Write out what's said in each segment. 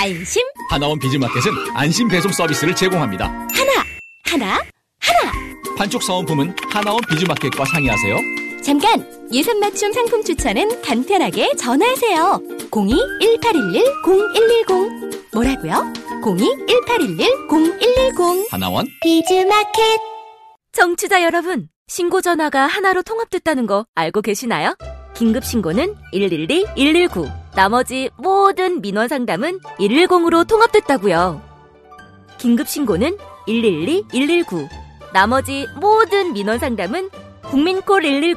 안심. 하나원 비즈마켓은 안심 배송 서비스를 제공합니다. 하나, 하나, 하나. 판촉 사은품은 하나원 비즈마켓과 상의하세요. 잠깐! 예산 맞춤 상품 추천은 간편하게 전화하세요. 02-1811-0110. 뭐라고요? 02-1811-0110. 하나원 비즈마켓. 청취자 여러분, 신고 전화가 하나로 통합됐다는 거 알고 계시나요? 긴급 신고는 112, 119. 나머지 모든 민원 상담은 110으로 통합됐다고요. 긴급 신고는 112, 119. 나머지 모든 민원 상담은 국민콜 110.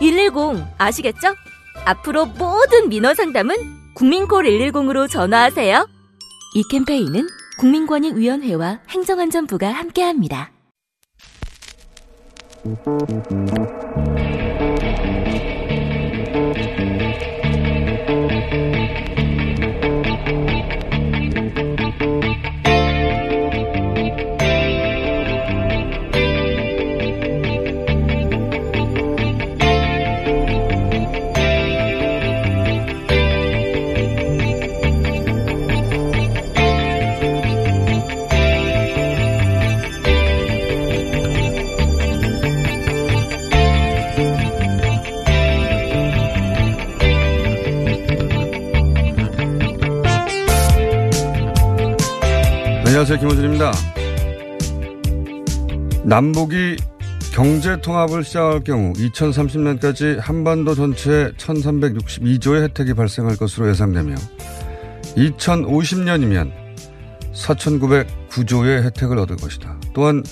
110 아시겠죠? 앞으로 모든 민원 상담은 국민콜 110으로 전화하세요. 이 캠페인은 국민권익위원회와 행정안전부가 함께합니다. 안녕하세요. 김호준입니다. 남북이 경제 통합을 시작할 경우 2030년까지 한반도 전체에 1362조의 혜택이 발생할 것으로 예상되며 2050년이면 4909조의 혜택을 얻을 것이다. 또한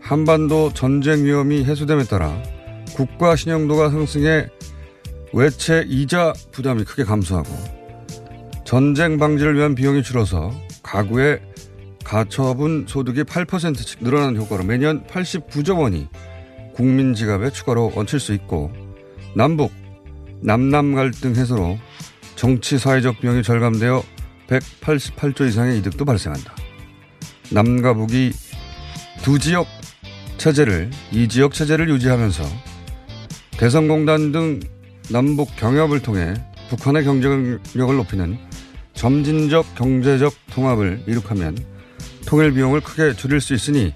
한반도 전쟁 위험이 해소됨에 따라 국가 신용도가 상승해 외채 이자 부담이 크게 감소하고 전쟁 방지를 위한 비용이 줄어서 가구의 가처분 소득이 8%씩 늘어나는 효과로 매년 89조 원이 국민 지갑에 추가로 얹힐 수 있고 남북 남남 갈등 해소로 정치 사회적 비용이 절감되어 188조 이상의 이득도 발생한다. 남과 북이 두 지역 체제를 이 지역 체제를 유지하면서 대성공단 등 남북 경협을 통해 북한의 경쟁력을 높이는 점진적 경제적 통합을 이룩하면 통일 비용을 크게 줄일 수 있으니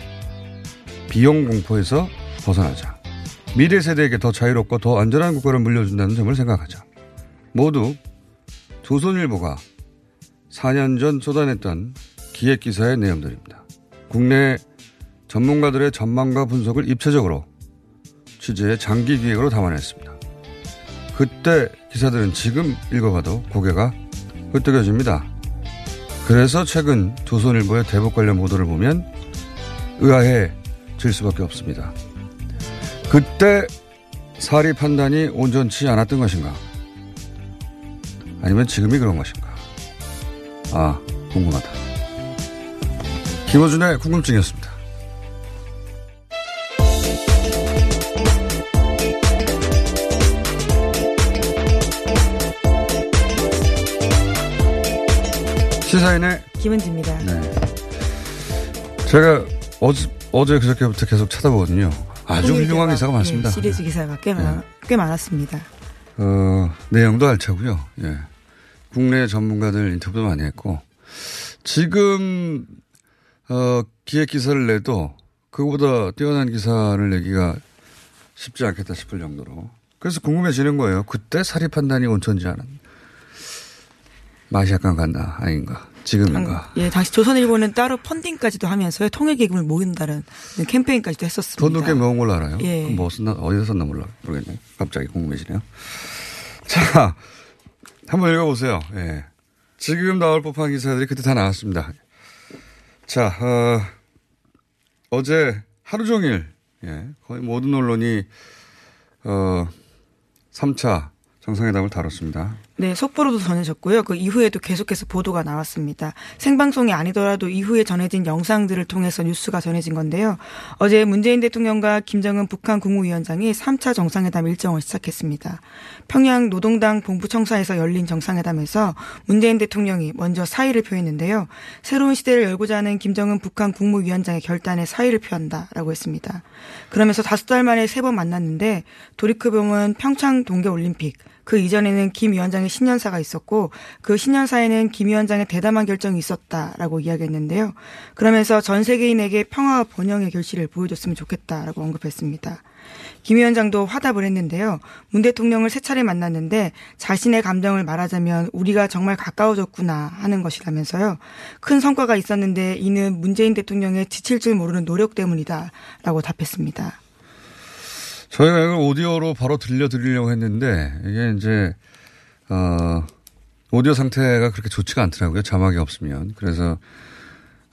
비용 공포에서 벗어나자. 미래 세대에게 더 자유롭고 더 안전한 국가를 물려준다는 점을 생각하자. 모두 조선일보가 4년 전 쏟아냈던 기획기사의 내용들입니다. 국내 전문가들의 전망과 분석을 입체적으로 취재해 장기 기획으로 담아냈습니다. 그때 기사들은 지금 읽어봐도 고개가 끄덕여집니다. 그래서 최근 조선일보의 대북 관련 보도를 보면 의아해질 수밖에 없습니다. 그때 사리 판단이 온전치 않았던 것인가? 아니면 지금이 그런 것인가? 아, 궁금하다. 김호준의 궁금증이었습니다. 시사인의 김은지입니다. 네. 제가 어제, 어제 그저께부터 계속 찾아보거든요. 아주 훌륭한 기사가 많습니다. 예, 시리즈 기사가 꽤, 많, 꽤 많았습니다. 어, 내용도 알차고요. 예. 국내 전문가들 인터뷰도 많이 했고 지금 어, 기획 기사를 내도 그거보다 뛰어난 기사를 내기가 쉽지 않겠다 싶을 정도로. 그래서 궁금해지는 거예요. 그때 사리 판단이 온천지 않은 맛이 약간 갔나 아닌가. 지금인가. 예, 당시 조선일보는 따로 펀딩까지도 하면서요. 통일 기금을 모은다는 캠페인까지도 했었습니다. 돈도 꽤 모은 걸로 알아요. 예. 뭐 썼나, 어디서 썼나 몰라. 모르겠네. 갑자기 궁금해지네요. 자, 한번 읽어보세요. 예. 지금 나올 법한 기사들이 그때 다 나왔습니다. 자, 어, 어제 하루 종일, 예, 거의 모든 언론이, 어, 3차 정상회담을 다뤘습니다. 네, 속보로도 전해졌고요. 그 이후에도 계속해서 보도가 나왔습니다. 생방송이 아니더라도 이후에 전해진 영상들을 통해서 뉴스가 전해진 건데요. 어제 문재인 대통령과 김정은 북한 국무위원장이 3차 정상회담 일정을 시작했습니다. 평양 노동당 본부청사에서 열린 정상회담에서 문재인 대통령이 먼저 사의를 표했는데요. 새로운 시대를 열고자 하는 김정은 북한 국무위원장의 결단에 사의를 표한다라고 했습니다. 그러면서 다섯 달 만에 세 번 만났는데 돌이켜보면 평창 동계올림픽 그 이전에는 김 위원장의 신년사가 있었고 그 신년사에는 김 위원장의 대담한 결정이 있었다라고 이야기했는데요. 그러면서 전 세계인에게 평화와 번영의 결실을 보여줬으면 좋겠다라고 언급했습니다. 김 위원장도 화답을 했는데요. 문 대통령을 세 차례 만났는데 자신의 감정을 말하자면 우리가 정말 가까워졌구나 하는 것이라면서요. 큰 성과가 있었는데 이는 문재인 대통령의 지칠 줄 모르는 노력 때문이다라고 답했습니다. 저희가 이걸 오디오로 바로 들려드리려고 했는데 이게 이제 어 오디오 상태가 그렇게 좋지가 않더라고요. 자막이 없으면. 그래서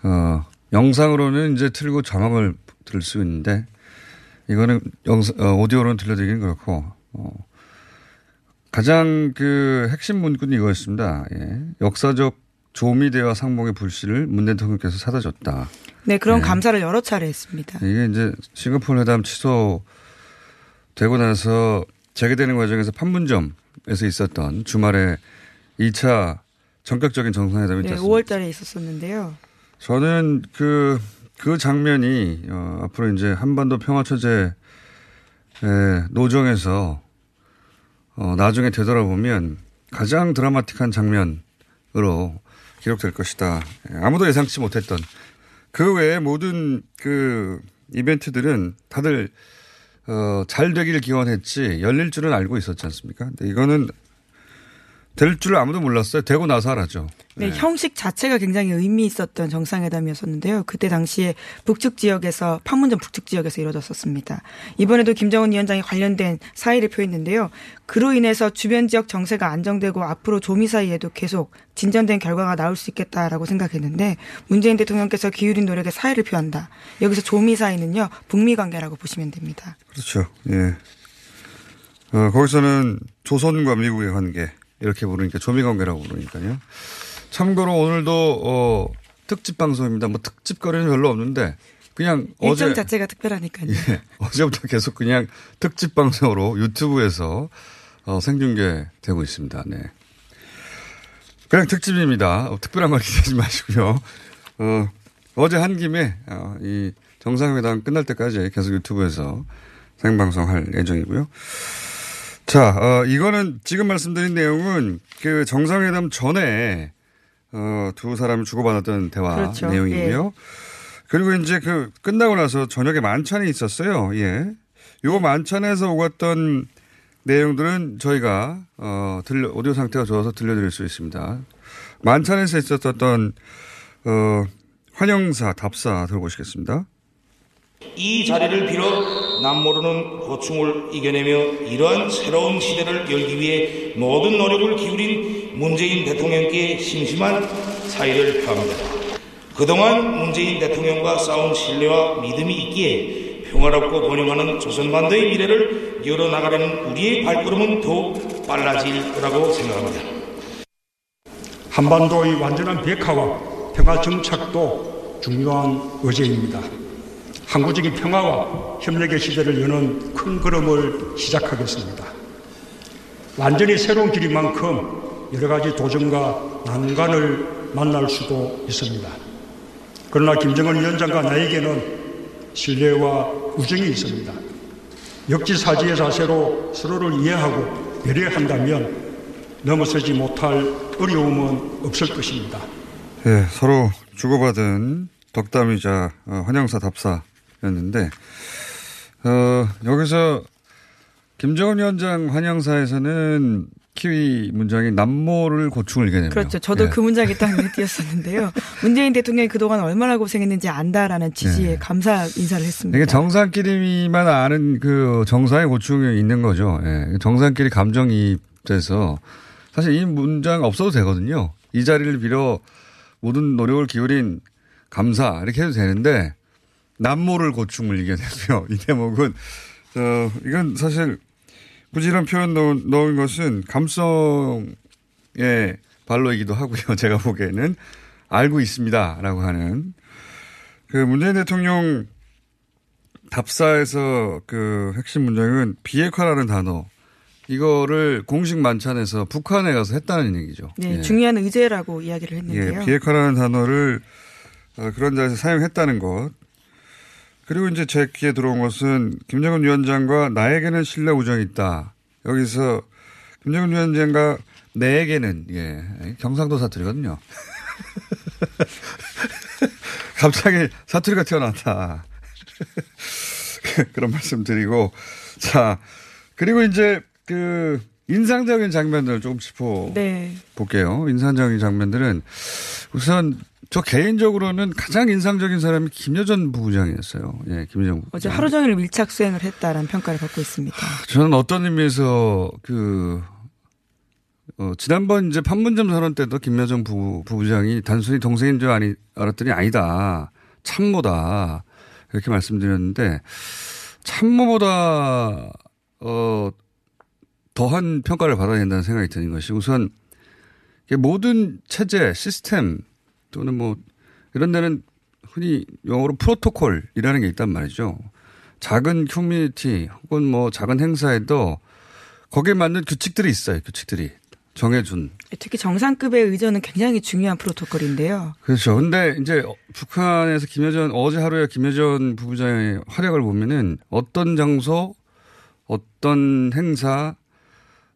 어 영상으로는 이제 틀고 자막을 들을 수 있는데 이거는 영상 어, 오디오로는 들려드리긴 그렇고 어 가장 그 핵심 문구는 이거였습니다. 예. 역사적 조미대와 상봉의 불씨를 문 대통령께서 사다 줬다. 네, 그런 네. 감사를 여러 차례 했습니다. 이게 이제 싱가포르 회담 취소 되고 나서 재개되는 과정에서 판문점에서 있었던 주말에 2차 전격적인 정상회담이 네, 있었습니다. 5월 달에 있었었는데요. 저는 그, 그 장면이, 어, 앞으로 이제 한반도 평화체제 노정에서 어, 나중에 되돌아보면 가장 드라마틱한 장면으로 기록될 것이다. 예, 아무도 예상치 못했던 그 외에 모든 그 이벤트들은 다들 어, 잘 되길 기원했지 열릴 줄은 알고 있었지 않습니까? 근데 이거는 될 줄 아무도 몰랐어요. 되고 나서 알았죠. 네, 형식 자체가 굉장히 의미 있었던 정상회담이었었는데요. 그때 당시에 북측 지역에서 판문점 북측 지역에서 이루어졌었습니다. 이번에도 김정은 위원장이 관련된 사의를 표했는데요. 그로 인해서 주변 지역 정세가 안정되고 앞으로 조미 사이에도 계속 진전된 결과가 나올 수 있겠다라고 생각했는데 문재인 대통령께서 기울인 노력에 사의를 표한다. 여기서 조미 사이는요 북미 관계라고 보시면 됩니다. 그렇죠. 예. 어, 거기서는 조선과 미국의 관계 이렇게 부르니까 조미 관계라고 부르니까요. 참고로 오늘도 어, 특집 방송입니다. 뭐 특집 거리는 별로 없는데 그냥 일정 어제 자체가 특별하니까요. 예, 어제부터 계속 그냥 특집 방송으로 유튜브에서 어, 생중계되고 있습니다. 네. 그냥 특집입니다. 어, 특별한 걸 기대하지 마시고요. 어, 어제 한 김에 어, 이 정상회담 끝날 때까지 계속 유튜브에서 생방송할 예정이고요. 자, 어, 이거는 지금 말씀드린 내용은 그 정상회담 전에 어, 두 사람이 주고받았던 대화 그렇죠. 내용이고요. 그리고 이제 그 끝나고 나서 저녁에 만찬이 있었어요. 예. 요 만찬에서 오갔던 내용들은 저희가 어 들려 오디오 상태가 좋아서 들려드릴 수 있습니다. 만찬에서 있었던 어 환영사 답사 들어보시겠습니다. 이 자리를 빌어 남모르는 고충을 이겨내며 이러한 새로운 시대를 열기 위해 모든 노력을 기울인 문재인 대통령께 심심한 사의를 표합니다. 그동안 문재인 대통령과 싸운 신뢰와 믿음이 있기에 평화롭고 번영하는 조선반도의 미래를 열어나가려는 우리의 발걸음은 더욱 빨라질 거라고 생각합니다. 한반도의 완전한 비핵화와 평화 정착도 중요한 어제입니다. 항구적인 평화와 협력의 시대를 여는 큰 걸음을 시작하겠습니다. 완전히 새로운 길인 만큼 여러 가지 도전과 난관을 만날 수도 있습니다. 그러나 김정은 위원장과 나에게는 신뢰와 우정이 있습니다. 역지사지의 자세로 서로를 이해하고 배려한다면 넘어서지 못할 어려움은 없을 것입니다. 예, 서로 주고받은 덕담이자 어, 환영사 답사 였는데 어, 여기서 김정은 위원장 환영사에서는 키위 문장이 남모를 고충을 이겨내며. 그렇죠. 저도 예. 그 문장이 딱 눈에 띄었었는데요. 문재인 대통령이 그동안 얼마나 고생했는지 안다라는 지지에 예. 감사 인사를 했습니다. 이게 정상끼리만 아는 그 정상의 고충이 있는 거죠. 예. 정상끼리 감정이입돼서 사실 이 문장 없어도 되거든요. 이 자리를 빌어 모든 노력을 기울인 감사 이렇게 해도 되는데 남모를 고충을 이겨내며 이 대목은 어 이건 사실 굳이 이런 표현 넣, 넣은 것은 감성의 발로이기도 하고요. 제가 보기에는 알고 있습니다라고 하는 그 문재인 대통령 답사에서 그 핵심 문장은 비핵화라는 단어 이거를 공식 만찬에서 북한에 가서 했다는 얘기죠. 네, 예. 중요한 의제라고 이야기를 했는데요. 예, 비핵화라는 단어를 어, 그런 자리에서 사용했다는 것. 그리고 이제 제 귀에 들어온 것은 김정은 위원장과 나에게는 신뢰 우정이 있다. 여기서 김정은 위원장과 내에게는 예 경상도 사투리거든요. 갑자기 사투리가 튀어나왔다. 그런 말씀 드리고 자 그리고 이제 그 인상적인 장면들을 조금 짚어 네. 볼게요. 인상적인 장면들은 우선 저 개인적으로는 가장 인상적인 사람이 김여전 부부장이었어요. 예, 김여정 부부장. 어제 하루 종일 밀착 수행을 했다라는 평가를 받고 있습니다. 저는 어떤 의미에서 그 어, 지난번 이제 판문점 선언 때도 김여정 부부, 부부장이 단순히 동생인 줄 아니, 알았더니 아니다. 참모다. 이렇게 말씀드렸는데 참모보다 어, 더한 평가를 받아야 된다는 생각이 드는 것이 우선 모든 체제, 시스템 또는 뭐 이런 데는 흔히 영어로 프로토콜이라는 게 있단 말이죠. 작은 커뮤니티 혹은 뭐 작은 행사에도 거기에 맞는 규칙들이 있어요. 규칙들이 정해준. 특히 정상급의 의전은 굉장히 중요한 프로토콜인데요. 그렇죠. 근데 이제 북한에서 김여전 어제 하루에 김여전 부부장의 활약을 보면은 어떤 장소, 어떤 행사,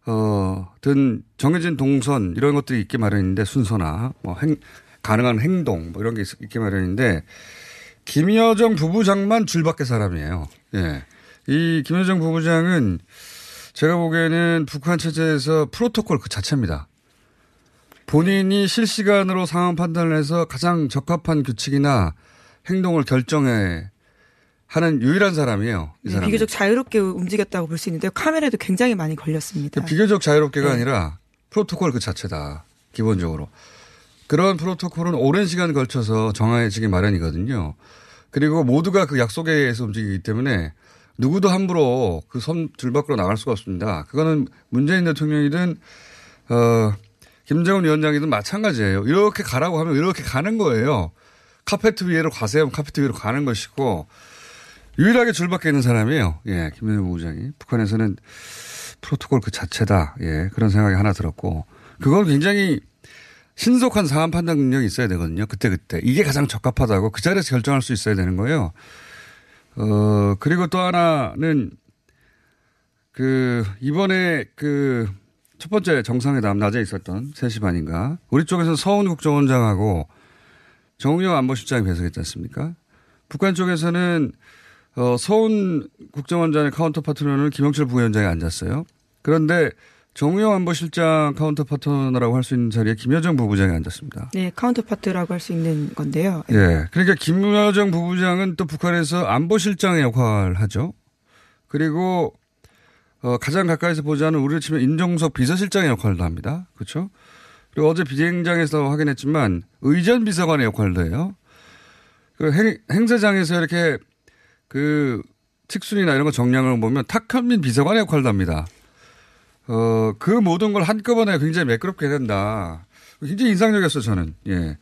어, 든 정해진 동선 이런 것들이 있게 마련인데 순서나 뭐 행, 가능한 행동 뭐 이런 게 있, 있게 마련인데 김여정 부부장만 줄밖에 사람이에요. 예. 이 김여정 부부장은 제가 보기에는 북한 체제에서 프로토콜 그 자체입니다. 본인이 실시간으로 상황 판단을 해서 가장 적합한 규칙이나 행동을 결정해 하는 유일한 사람이에요. 이 네, 사람. 비교적 자유롭게 움직였다고 볼 수 있는데요. 카메라도 굉장히 많이 걸렸습니다. 비교적 자유롭게가 네. 아니라 프로토콜 그 자체다. 기본적으로. 그런 프로토콜은 오랜 시간 걸쳐서 정해지기 마련이거든요. 그리고 모두가 그 약속에 의해서 움직이기 때문에 누구도 함부로 그섬 들밖으로 나갈 수가 없습니다. 그거는 문재인 대통령이든 어 김정은 위원장이든 마찬가지예요. 이렇게 가라고 하면 이렇게 가는 거예요. 카페트 위로 가세요. 하면 카페트 위로 가는 것이고 유일하게 줄밖에 있는 사람이에요. 예, 김정은 부부장이 북한에서는 프로토콜 그 자체다. 예, 그런 생각이 하나 들었고 그건 굉장히 신속한 상황 판단 능력이 있어야 되거든요. 그때그때. 이게 가장 적합하다고 그 자리에서 결정할 수 있어야 되는 거예요. 어, 그리고 또 하나는 그 이번에 그 첫 번째 정상회담 낮에 있었던 3시 반인가. 우리 쪽에서 서훈 국정원장하고 정의용 안보실장이 배석했지 않습니까? 북한 쪽에서는 어, 서훈 국정원장의 counter partner는 김영철 부위원장이 앉았어요. 그런데 정의용 안보실장 counter partner라고 할 수 있는 자리에 김여정 부부장이 앉았습니다. 네, counterpart라고 할 수 있는 건데요. 예. 그러니까 김여정 부부장은 또 북한에서 안보실장의 역할을 하죠. 그리고 어, 가장 가까이서 보지 않은 우리를 치면 인정석 비서실장의 역할도 합니다. 그렇죠? 그리고 어제 비행장에서 확인했지만 의전 비서관의 역할도 해요. 그 행, 행사장에서 이렇게 그 특순이나 이런 거 정량을 보면 탁현민 비서관의 역할도 합니다. 어, 그 모든 걸 한꺼번에 굉장히 매끄럽게 된다. 굉장히 인상적이었어요, 저는. 예.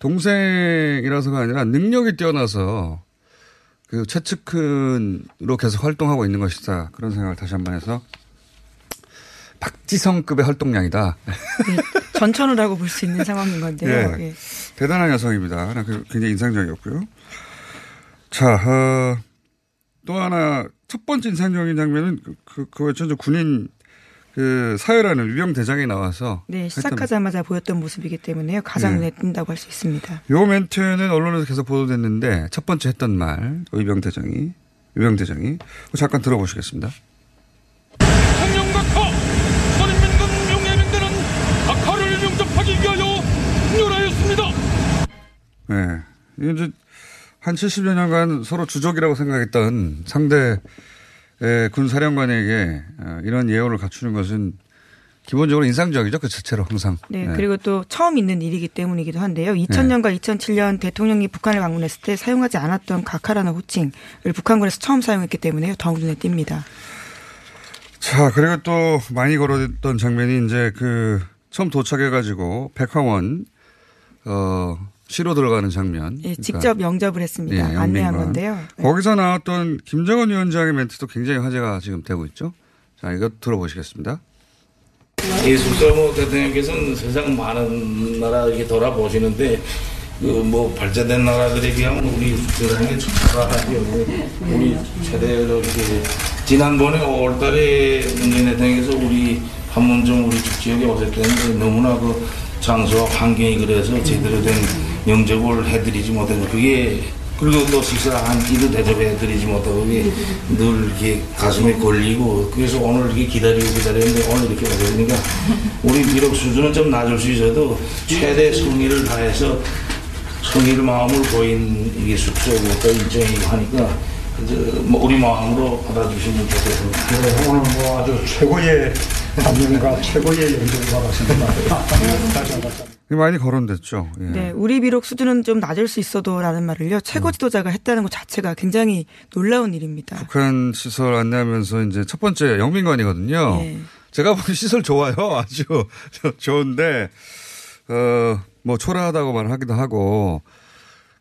동생이라서가 아니라 능력이 뛰어나서 그 최측근으로 계속 활동하고 있는 것이다. 그런 생각을 다시 한 번 해서 박지성급의 활동량이다. 네, 전천후라고 볼 수 있는 상황인 건데요. 예. 예. 대단한 여성입니다. 난 그- 굉장히 인상적이었고요. 자, 어, 또 하나 첫 번째 인상적인 장면은 그, 그, 그 전저 군인 그 사열하는 위병 대장이 나와서 네 시작하자마자 보였던 모습이기 때문에요 가장 눈에 네. 띈다고 할 수 있습니다. 요 멘트는 언론에서 계속 보도됐는데 첫 번째 했던 말 유병 대장이 유병 대장이 잠깐 들어보시겠습니다. 네 이제 한 70여 년간 서로 주적이라고 생각했던 상대 군 사령관에게 어, 이런 예우를 갖추는 것은 기본적으로 인상적이죠. 그 자체로 항상. 네, 네. 그리고 또 처음 있는 일이기 때문이기도 한데요. 2000년과 네. 2007년 대통령이 북한을 방문했을 때 사용하지 않았던 각하라는 호칭을 북한군에서 처음 사용했기 때문에 더욱 눈에 띕니다. 자, 그리고 또 많이 걸어졌던 장면이 이제 그 처음 도착해가지고 백화원 어 시로 들어가는 장면. 예, 그러니까. 직접 영접을 했습니다. 예, 안내한 건데요. 네. 거기서 나왔던 김정은 위원장의 멘트도 굉장히 화제가 지금 되고 있죠. 자, 이거 들어보시겠습니다. 이 숙사모 대통령께서는 세상 많은 나라 이렇게 돌아보시는데 그뭐 발전된 나라들에 비하면 우리 세상에 나라하죠. 우리 최대로 이렇게 지난번에 5월달에 문재인 대통령께서 우리 판문점 우리 지역에 때는 너무나 그 장소와 환경이 그래서 제대로 된 영접을 해드리지 못해서 그게 그리고 또 식사한 끼도 대접해드리지 못하고 늘 이렇게 가슴에 걸리고 그래서 오늘 이렇게 기다리고 기다렸는데 오늘 이렇게 오니까 우리 비록 수준은 좀 낮을 수 있어도 최대 성의를 다해서 성의를 마음을 보인 이게 숙소고 또 일정이고 하니까 뭐 우리 마음으로 받아주시면 좋겠습니다. 네, 오늘 뭐 아주 최고의 감명과 최고의 연주를 받았습니다. 다시 한번 많이 거론됐죠. 예. 네, 우리 비록 수준은 좀 낮을 수 있어도라는 말을요 최고 음. 지도자가 했다는 것 자체가 굉장히 놀라운 일입니다. 북한 시설 안내하면서 이제 첫 번째 영민관이거든요. 네. 제가 보기 시설 좋아요, 아주 좋은데 어 뭐 초라하다고 말하기도 하고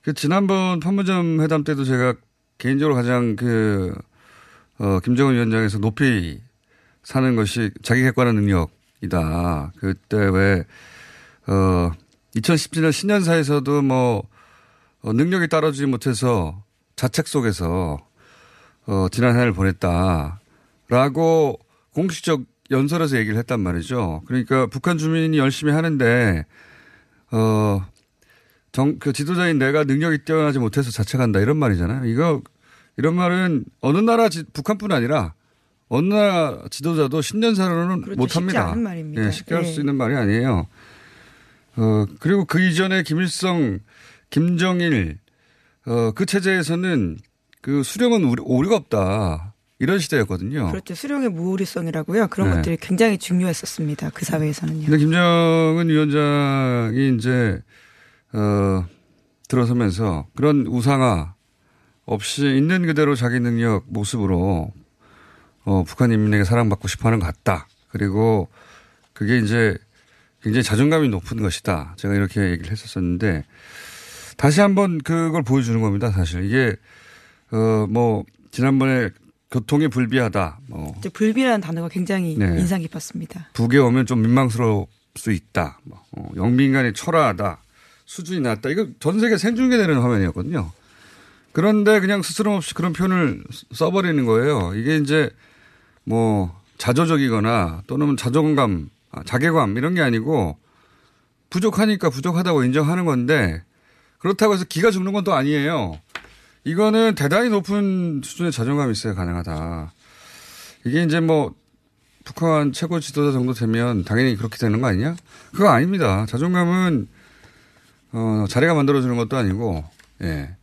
그 지난번 판문점 회담 때도 제가 개인적으로 가장 그 어, 김정은 위원장에서 높이 사는 것이 자기 객관화 능력이다. 그때 왜 어, 2017년 신년사에서도 뭐, 어, 능력이 따라주지 못해서 자책 속에서, 어, 지난 해를 보냈다. 라고 공식적 연설에서 얘기를 했단 말이죠. 그러니까 북한 주민이 열심히 하는데, 어, 정, 그 지도자인 내가 능력이 뛰어나지 못해서 자책한다. 이런 말이잖아요. 이거, 이런 말은 어느 나라 지, 북한뿐 아니라 어느 나라 지도자도 신년사로는 그렇죠. 못합니다. 쉽지 말입니다. 예, 쉽게 예. 할수 있는 말이 아니에요. 어, 그리고 그 이전에 김일성, 김정일, 어, 그 체제에서는 그 수령은 우리, 오류가 없다. 이런 시대였거든요. 그렇죠. 수령의 무오류성이라고요. 그런 네. 것들이 굉장히 중요했었습니다. 그 사회에서는요. 근데 김정은 위원장이 이제, 어, 들어서면서 그런 우상화 없이 있는 그대로 자기 능력 모습으로 어, 북한 인민에게 사랑받고 싶어 하는 것 같다. 그리고 그게 이제 굉장히 자존감이 높은 것이다. 제가 이렇게 얘기를 했었었는데 다시 한번 그걸 보여주는 겁니다. 사실 이게 어 뭐 지난번에 교통이 불비하다. 뭐 불비라는 단어가 굉장히 네. 인상 깊었습니다. 북에 오면 좀 민망스러울 수 있다. 뭐 어, 영민간이 초라하다. 수준이 낮다. 이거 전 세계 생중계되는 화면이었거든요. 그런데 그냥 스스럼 없이 그런 표현을 써버리는 거예요. 이게 이제 뭐 자조적이거나 또는 자존감 아, 자괴감 이런 게 아니고 부족하니까 부족하다고 인정하는 건데 그렇다고 해서 기가 죽는 건 또 아니에요. 이거는 대단히 높은 수준의 자존감이 있어야 가능하다. 이게 이제 뭐 북한 최고 지도자 정도 되면 당연히 그렇게 되는 거 아니냐? 그거 아닙니다. 자존감은 어, 자리가 만들어주는 것도 아니고, 예.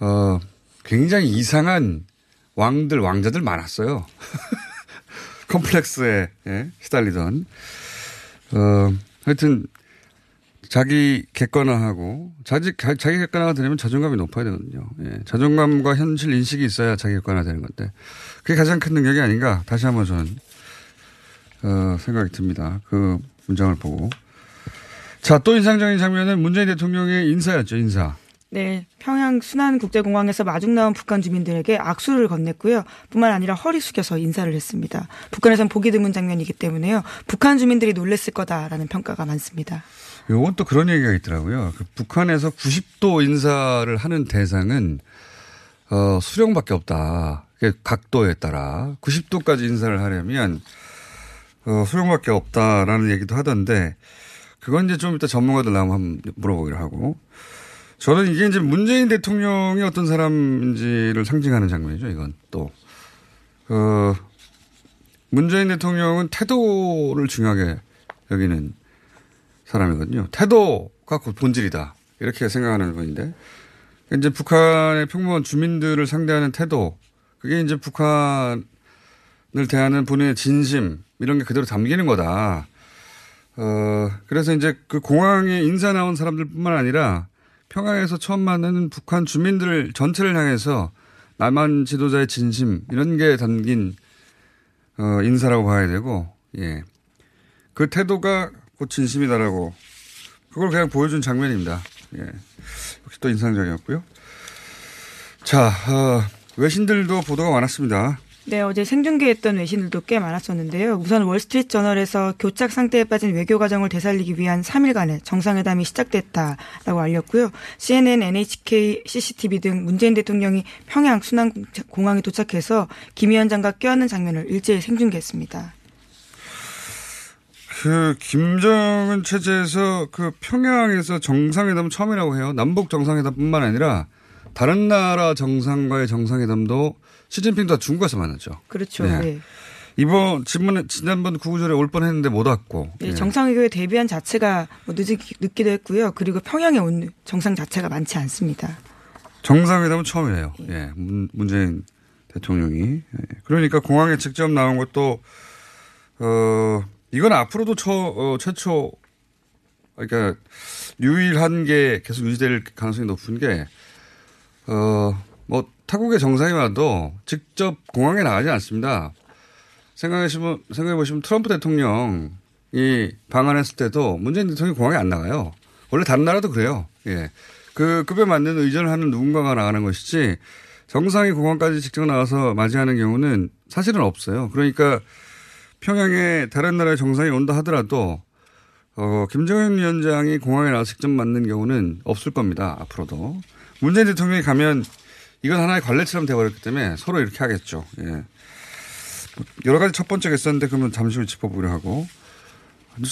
어, 굉장히 이상한 왕들, 왕자들 많았어요. 컴플렉스에 예, 시달리던 어 하여튼 자기 객관화하고 자기 자기 객관화가 되려면 자존감이 높아야 되거든요. 예, 자존감과 현실 인식이 있어야 자기 객관화 되는 건데 그게 가장 큰 능력이 아닌가 다시 한번 저는 어, 생각이 듭니다. 그 문장을 보고 자 또 인상적인 장면은 문재인 대통령의 인사였죠 인사. 네, 평양 순안 국제공항에서 마중 나온 북한 주민들에게 악수를 건넸고요. 뿐만 아니라 허리 숙여서 인사를 했습니다. 북한에선 보기 드문 장면이기 때문에요. 북한 주민들이 놀랬을 거다라는 평가가 많습니다. 요건 또 그런 얘기가 있더라고요. 그 북한에서 90도 인사를 하는 대상은 어, 수령밖에 없다. 각도에 따라 90도까지 인사를 하려면 어, 수령밖에 없다라는 얘기도 하던데 그건 이제 좀 이따 전문가들 나오면 한번 물어보기로 하고 저는 이게 이제 문재인 대통령이 어떤 사람인지를 상징하는 장면이죠, 이건 또. 어, 문재인 대통령은 태도를 중요하게 여기는 사람이거든요. 태도가 곧 본질이다. 이렇게 생각하는 분인데 이제 북한의 평범한 주민들을 상대하는 태도 그게 이제 북한을 대하는 본인의 진심 이런 게 그대로 담기는 거다. 어 그래서 이제 그 공항에 인사 나온 사람들뿐만 아니라 평양에서 처음 만나는 북한 주민들 전체를 향해서 남한 지도자의 진심 이런 게 담긴 어, 인사라고 봐야 되고 예. 그 태도가 곧 진심이다라고 그걸 그냥 보여준 장면입니다. 예. 역시 또 인상적이었고요. 자, 어, 외신들도 보도가 많았습니다. 네, 어제 생중계했던 외신들도 꽤 많았었는데요. 우선 월스트리트 저널에서 교착 상태에 빠진 외교 과정을 되살리기 위한 3일간의 정상회담이 시작됐다라고 알렸고요. CNN, NHK, CCTV 등 문재인 대통령이 평양 순안 공항에 도착해서 김 위원장과 껴안는 장면을 일제히 생중계했습니다. 그 김정은 체제에서 그 평양에서 정상회담 처음이라고 해요. 남북 정상회담뿐만 아니라 다른 나라 정상과의 정상회담도 시진핑도 중국에서 만났죠. 그렇죠. 네. 네. 이번 지난번 지난번 구구절에 올 뻔했는데 못 왔고. 네, 정상회교에 데뷔한 자체가 뭐 늦기, 늦기도 했고요. 그리고 평양에 온 정상 자체가 많지 않습니다. 정상회담은 처음이에요. 예, 네. 문, 문재인 대통령이. 예. 그러니까 공항에 직접 나온 것도 어 이건 앞으로도 처, 어, 최초 그러니까 유일한 게 계속 유지될 가능성이 높은 게 어, 뭐, 타국의 정상이 와도 직접 공항에 나가지 않습니다. 생각해보시면, 생각해보시면 트럼프 대통령이 방한했을 때도 문재인 대통령이 공항에 안 나가요. 원래 다른 나라도 그래요. 예. 그 급에 맞는 의전을 하는 누군가가 나가는 것이지 정상이 공항까지 직접 나와서 맞이하는 경우는 사실은 없어요. 그러니까 평양에 다른 나라의 정상이 온다 하더라도 어, 김정은 위원장이 공항에 나와서 직접 맞는 경우는 없을 겁니다. 앞으로도. 문재인 대통령이 가면 이건 하나의 관례처럼 되어버렸기 때문에 서로 이렇게 하겠죠. 예. 여러 가지 첫 번째가 있었는데 그러면 잠시 후 짚어보려 하고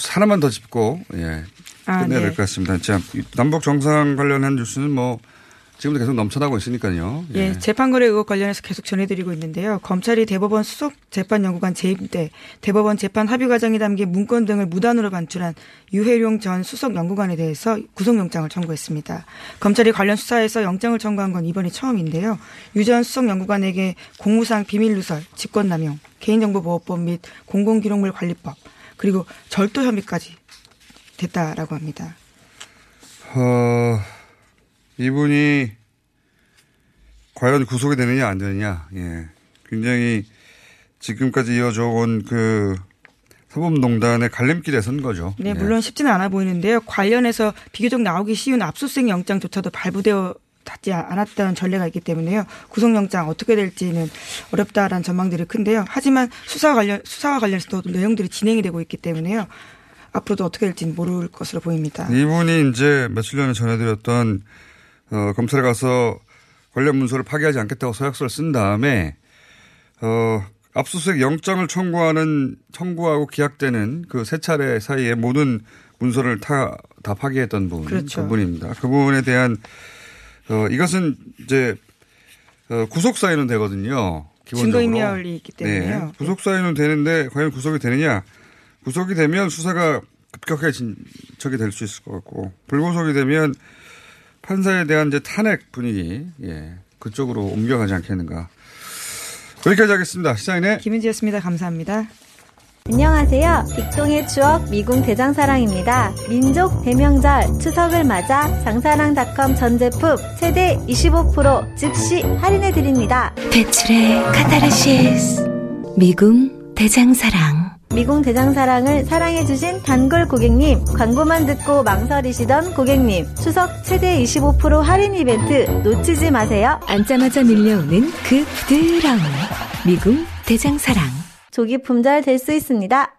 하나만 더 짚고 예. 아, 끝내야 네. 될것 같습니다. 자, 남북 정상 관련한 뉴스는 뭐 지금도 계속 넘쳐나고 있으니까요. 예. 예. 재판거래 의혹 관련해서 계속 전해드리고 있는데요. 검찰이 대법원 수석 재판연구관 재임 때 대법원 재판 합의 과정이 담긴 문건 등을 무단으로 반출한 유해룡 전 수석 연구관에 대해서 구속영장을 청구했습니다. 검찰이 관련 수사에서 영장을 청구한 건 이번이 처음인데요. 유 전 수석 연구관에게 공무상 비밀누설, 직권남용, 개인정보보호법 및 공공기록물 관리법 그리고 절도 혐의까지 됐다라고 합니다. 어... 이분이 과연 구속이 되느냐 안 되느냐, 예. 굉장히 지금까지 이어져 온 그 사법농단의 갈림길에 선 거죠. 네, 물론 예. 쉽지는 않아 보이는데요. 관련해서 비교적 나오기 쉬운 압수수색 영장조차도 발부되어 닿지 않았다는 전례가 있기 때문에요. 구속영장 어떻게 될지는 어렵다라는 전망들이 큰데요. 하지만 수사 관련 수사와 관련해서 도 내용들이 진행이 되고 있기 때문에요. 앞으로도 어떻게 될지는 모를 것으로 보입니다. 이분이 이제 며칠 전에 전해드렸던 어, 검찰에 가서 관련 문서를 파기하지 않겠다고 서약서를 쓴 다음에 어, 압수수색 영장을 청구하는 청구하고 기각되는 그 세 차례 사이에 모든 문서를 다, 다 파기했던 분 그렇죠. 그분입니다. 그분에 대한 어, 이것은 이제 어, 구속 사유는 되거든요. 증거인멸이 있기 때문에요. 네. 구속 사유는 되는데 과연 구속이 되느냐? 구속이 되면 수사가 급격하게 진척이 될 수 있을 것 같고 불구속이 되면 판사에 대한 이제 탄핵 분위기, 예, 그쪽으로 옮겨가지 않겠는가. 여기까지 하겠습니다. 시장인의 김은지였습니다. 감사합니다. 안녕하세요. 빅동의 추억 미궁 대장사랑입니다. 민족 대명절 추석을 맞아 장사랑닷컴 전 제품 최대 25% 즉시 할인해 드립니다. 배출의 카타르시스 미궁 대장사랑 미궁 대장사랑을 사랑해주신 단골 고객님, 광고만 듣고 망설이시던 고객님, 추석 최대 25% 할인 이벤트 놓치지 마세요. 앉자마자 밀려오는 그 부드러움. 미궁 대장사랑. 조기 품절 될 수 있습니다.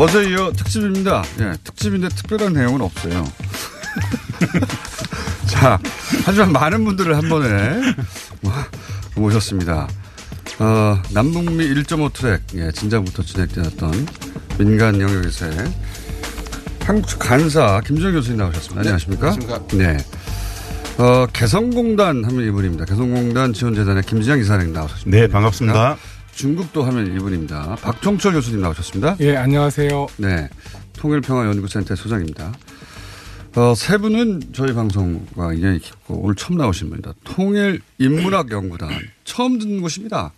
어제 이어 특집입니다. 예, 특집인데 특별한 내용은 없어요. 자, 하지만 많은 분들을 한 번에 모셨습니다. 어, 남북미 1.5 트랙, 예, 진작부터 진행되었던 민간 영역에서의 한국 간사 김정 교수님 나오셨습니다. 안녕하십니까? 안녕하십니까? 네. 어, 개성공단 하면 이분입니다. 개성공단 지원재단의 김진양 이사님 나오셨습니다. 네, 반갑습니다. 중국도 하면 이분입니다. 박종철 교수님 나오셨습니다. 예, 안녕하세요. 네. 통일평화연구센터 소장입니다. 어, 세 분은 저희 방송과 인연이 깊고 오늘 처음 나오신 분입니다. 통일인문학연구단. 처음 듣는 곳입니다.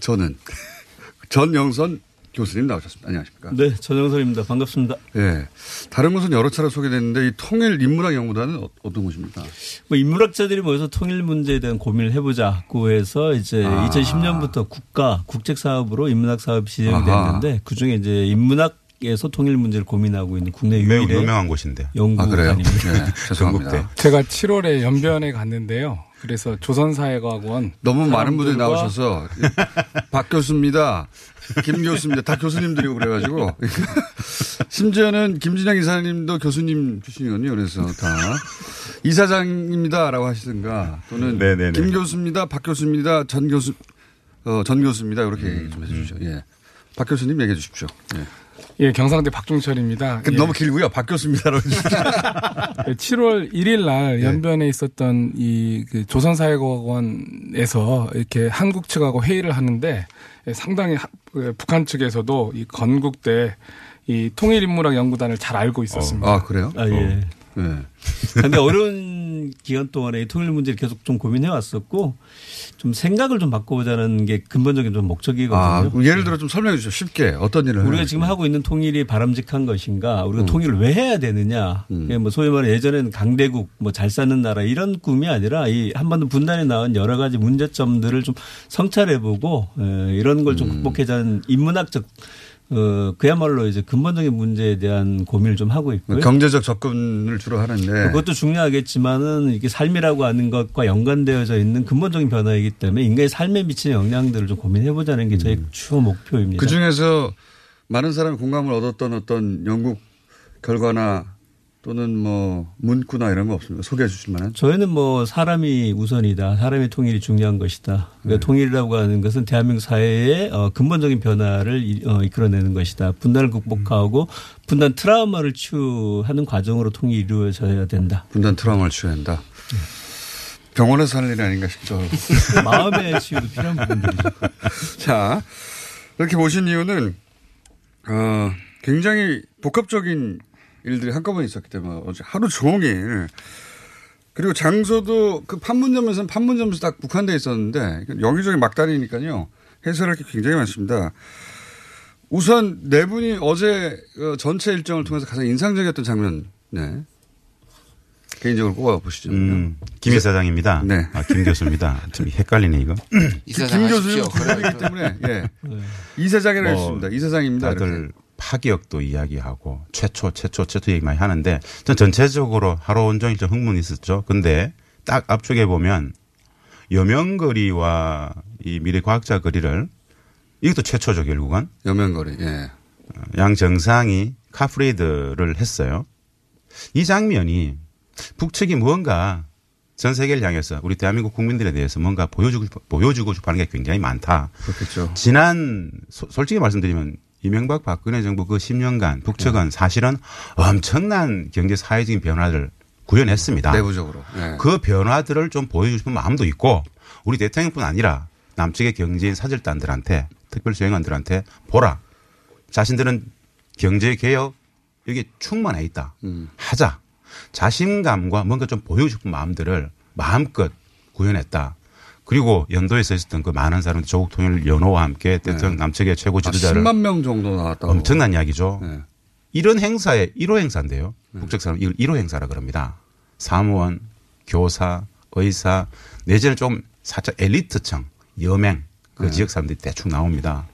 저는. 전영선 교수님 나오셨습니다. 안녕하십니까. 네, 전영선입니다. 반갑습니다. 예. 다른 곳은 여러 차례 소개됐는데 이 통일 인문학 연구단은 어, 어떤 곳입니까? 뭐 인문학자들이 모여서 통일 문제에 대한 고민을 해보자고 해서 이제 아. 2010년부터 국가 국책 사업으로 인문학 사업이 시행됐는데 그 중에 이제 인문학 에서 통일 문제를 고민하고 있는 국내 매우 유일의 유명한 곳인데. 연구단입니다. 네, 죄송합니다. 제가 7월에 연변에 갔는데요. 그래서 조선사회과학원 너무 많은 분들이 나오셔서 박 교수입니다. 김 교수입니다. 다 교수님들이고 그래가지고 심지어는 김진양 이사님도 교수님 출신이거든요. 그래서 다 이사장입니다라고 하시든가 또는 네네네. 김 교수입니다. 박 교수입니다. 전 교수 어, 전 교수입니다. 이렇게 얘기 좀 해주십시오. 예. 박 교수님 얘기해 주십시오. 예. 예, 경상대 박종철입니다. 그 예. 너무 길고요. 박 교수입니다라고 해주십시오. 7월 1일 날 네. 연변에 있었던 이 그 조선사회과학원에서 이렇게 한국 측하고 회의를 하는데 예, 상당히 하- 그 북한 측에서도 이 건국대 이 통일인문학 연구단을 잘 알고 있었습니다. 아 그래요? 아, 예. 네. 근데 어려운 기간 동안에 이 통일 문제를 계속 좀 고민해 왔었고 좀 생각을 좀 바꿔보자는 게 근본적인 좀 목적이거든요. 아, 예를 들어 좀 설명해 주시죠. 쉽게 어떤 일을 우리가 지금 하고 있는 통일이 바람직한 것인가, 우리가 음. 통일을 왜 해야 되느냐, 그게 뭐 소위 말해 예전에는 강대국, 뭐 잘 사는 나라 이런 꿈이 아니라 이 한반도 분단에 나온 여러 가지 문제점들을 좀 성찰해보고 에, 이런 걸좀 음. 극복해자는 인문학적 어, 그야말로 이제 근본적인 문제에 대한 고민을 좀 하고 있고요. 경제적 접근을 주로 하는데 그것도 중요하겠지만은 이게 삶이라고 하는 것과 연관되어져 있는 근본적인 변화이기 때문에 인간의 삶에 미치는 영향들을 좀 고민해 보자는 게 저희 주요 목표입니다. 그 중에서 많은 사람이 공감을 얻었던 어떤 연구 결과나 또는 뭐 문구나 이런 거 없습니까? 소개해 주실 만한? 저희는 뭐 사람이 우선이다. 사람의 통일이 중요한 것이다. 그러니까 통일이라고 하는 것은 대한민국 사회의 어, 근본적인 변화를 이- 어, 이끌어내는 것이다. 분단을 극복하고 분단 트라우마를 치유하는 과정으로 통일이 이루어져야 된다. 분단 트라우마를 치유해야 한다. 병원에서 하는 일이 아닌가 싶죠. 마음의 치유도 필요한 부분들이죠. 자, 이렇게 모신 이유는, 어, 굉장히 복합적인 일들이 한꺼번에 있었기 때문에 어제 하루 종일 그리고 장소도 그 판문점에서는 판문점에서 딱 국한돼 있었는데 여기저기 막 다니니까요. 해설할 게 굉장히 많습니다. 우선 네 분이 어제 어, 전체 일정을 통해서 가장 인상적이었던 장면, 네. 개인적으로 꼽아 보시죠. 음, 김 이사장입니다. 네. 아, 김 교수입니다. 좀 헷갈리네 이거. 김 교수님 부탁이기 때문에 예. 이사장이라고 뭐 했습니다. 이사장입니다. 다들 파기역도 이야기하고 최초 최초 최초 얘기 많이 하는데 전 전체적으로 하루 온종일 좀 흥분이 있었죠. 근데 딱 앞쪽에 보면 여명거리와 이 미래 과학자 거리를 이것도 최초죠 결국은 여명거리. 예. 양 정상이 카프레이드를 했어요. 이 장면이 북측이 무언가 전 세계를 향해서 우리 대한민국 국민들에 대해서 뭔가 보여주고 보여주고 싶어 하는 게 굉장히 많다. 그렇겠죠. 지난 소- 솔직히 말씀드리면 이명박 박근혜 정부 그 10년간 북측은 사실은 엄청난 경제 사회적인 변화를 구현했습니다. 내부적으로. 네. 그 변화들을 좀 보여주고 싶은 마음도 있고 우리 대통령뿐 아니라 남측의 경제인 사절단들한테 특별 수행관들한테 보라. 자신들은 경제 개혁 여기 충만해 있다. 하자. 자신감과 뭔가 좀 보여주고 싶은 마음들을 마음껏 구현했다. 그리고 연도에서 있었던 그 많은 사람들 조국 통일 연호와 함께 대통령 남측의 최고 아, 지도자를 10만 명 정도 나왔다고. 엄청난 이야기죠. 네. 이런 행사의 1호 행사인데요. 북측 사람 이걸 1호 행사라 그럽니다. 사무원, 교사, 의사, 내지는 좀 살짝 엘리트층, 여맹, 그 네. 지역 사람들이 대충 나옵니다.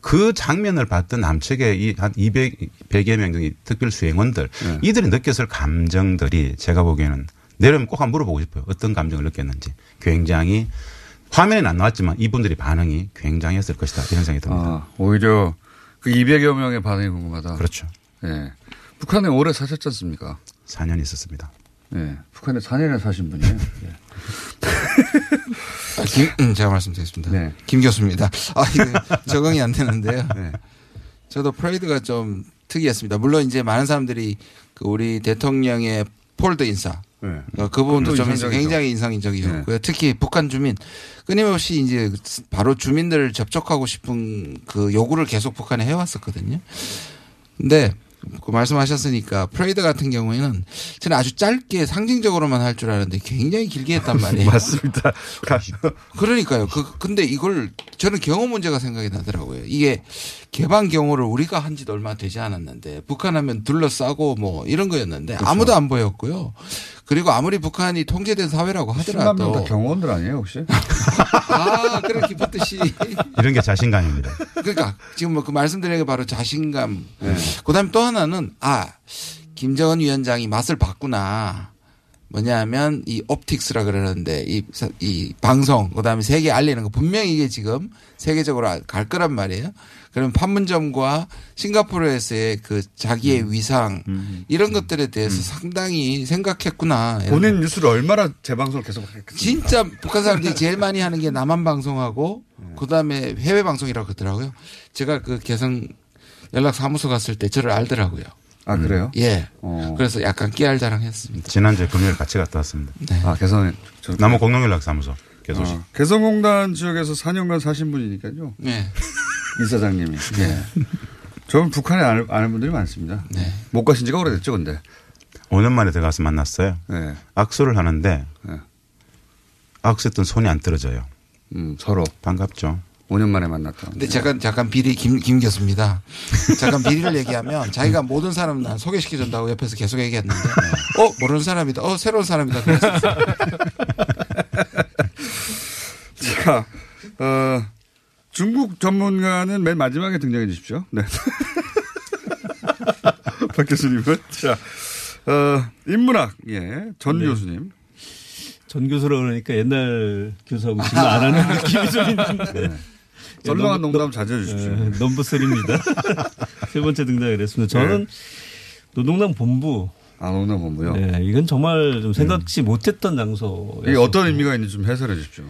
그 장면을 봤던 남측의 이한 200, 100여 명 정도 특별 수행원들, 네. 이들이 느꼈을 감정들이 제가 보기에는 내려면 꼭 한번 물어보고 싶어요. 어떤 감정을 느꼈는지. 굉장히 화면에는 안 나왔지만 이분들의 반응이 굉장했을 것이다. 이런 생각이 듭니다. 아, 오히려 그 200여 명의 반응이 궁금하다. 그렇죠. 예. 북한에 오래 사셨지 않습니까? 4년 있었습니다. 예. 북한에 4년이나 사신 분이에요. 예. 아, 김, 음, 제가 말씀드리겠습니다. 네. 김 교수입니다. 아, 이거 적응이 안 되는데요. 네. 저도 퍼레이드가 좀 특이했습니다. 물론 이제 많은 사람들이 그 우리 대통령의 폴더 인사 네. 어, 그 부분도 또 좀. 굉장히 인상적이었고요. 특히 북한 주민 끊임없이 이제 바로 주민들을 접촉하고 싶은 그 요구를 계속 북한에 해왔었거든요. 근데 그 말씀하셨으니까 퍼레이드 같은 경우에는 저는 아주 짧게 상징적으로만 할 줄 알았는데 굉장히 길게 했단 말이에요. 맞습니다. 그러니까요. 그 근데 이걸 저는 경호 문제가 생각이 나더라고요. 이게 개방 경호를 우리가 한 지도 얼마 되지 않았는데 북한 하면 둘러싸고 뭐 이런 거였는데 그렇죠. 아무도 안 보였고요. 그리고 아무리 북한이 통제된 사회라고 10만 하더라도 명다 경호원들 아니에요, 혹시? 아, 그런 기쁜 뜻이. 이런 게 자신감입니다. 그러니까 지금 뭐 그 말씀드린 게 바로 자신감. 네. 그다음에 또 하나는 아 김정은 위원장이 맛을 봤구나. 뭐냐면 이 옵틱스라 그러는데 이, 사- 이 방송 그다음에 세계 알리는 거 분명히 이게 지금 세계적으로 갈 거란 말이에요. 그러면 판문점과 싱가포르에서의 그 자기의 음. 위상 이런 것들에 대해서 상당히 생각했구나. 본인 뉴스를 얼마나 재방송을 계속 했겠어요? 진짜 북한 사람들이 제일 많이 하는 게 남한 방송하고 그다음에 해외 방송이라고 그러더라고요. 제가 그 개성 연락 사무소 갔을 때 저를 알더라고요. 아, 그래요? 예. 어. 그래서 약간 깨알 자랑했습니다. 지난주에 금요일 같이 갔다 왔습니다. 아, 개성에. 저- 남원 공동연락사무소 개소식. 어, 개성공단 지역에서 4년간 사신 분이니까요. 네. 이사장님이. 예. 저는 북한에 아는, 아는 분들이 많습니다. 네. 못 가신 지가 오래됐죠, 근데. 5년 만에 들어가서 만났어요. 네. 악수를 하는데 네. 악수했던 손이 안 떨어져요. 음, 서로. 반갑죠. 5년 만에 만났다. 근데 잠깐 잠깐 비리 김, 김 교수입니다. 잠깐 비리를 얘기하면 자기가 모든 사람 난 소개시켜 준다고 옆에서 계속 얘기했는데 어 모르는 사람이다. 어 새로운 사람이다. 그랬었어요. 자, 어, 중국 전문가는 맨 마지막에 등장해 주십시오. 네. 박 교수님은. 자, 어, 인문학, 예. 전 네. 교수님. 전 교수라 그러니까 옛날 교수하고 지금 안 하는 느낌이 좀 있는데. 썰렁한 넘- 농담 자제해 주십시오. 예, 넘버 3입니다. 세 번째 등장을 했습니다. 저는 노동당 본부. 아, 노동당 본부요? 네, 이건 정말 좀 생각지 못했던 장소. 이게 어떤 의미가 있는지 좀 해설해 주십시오.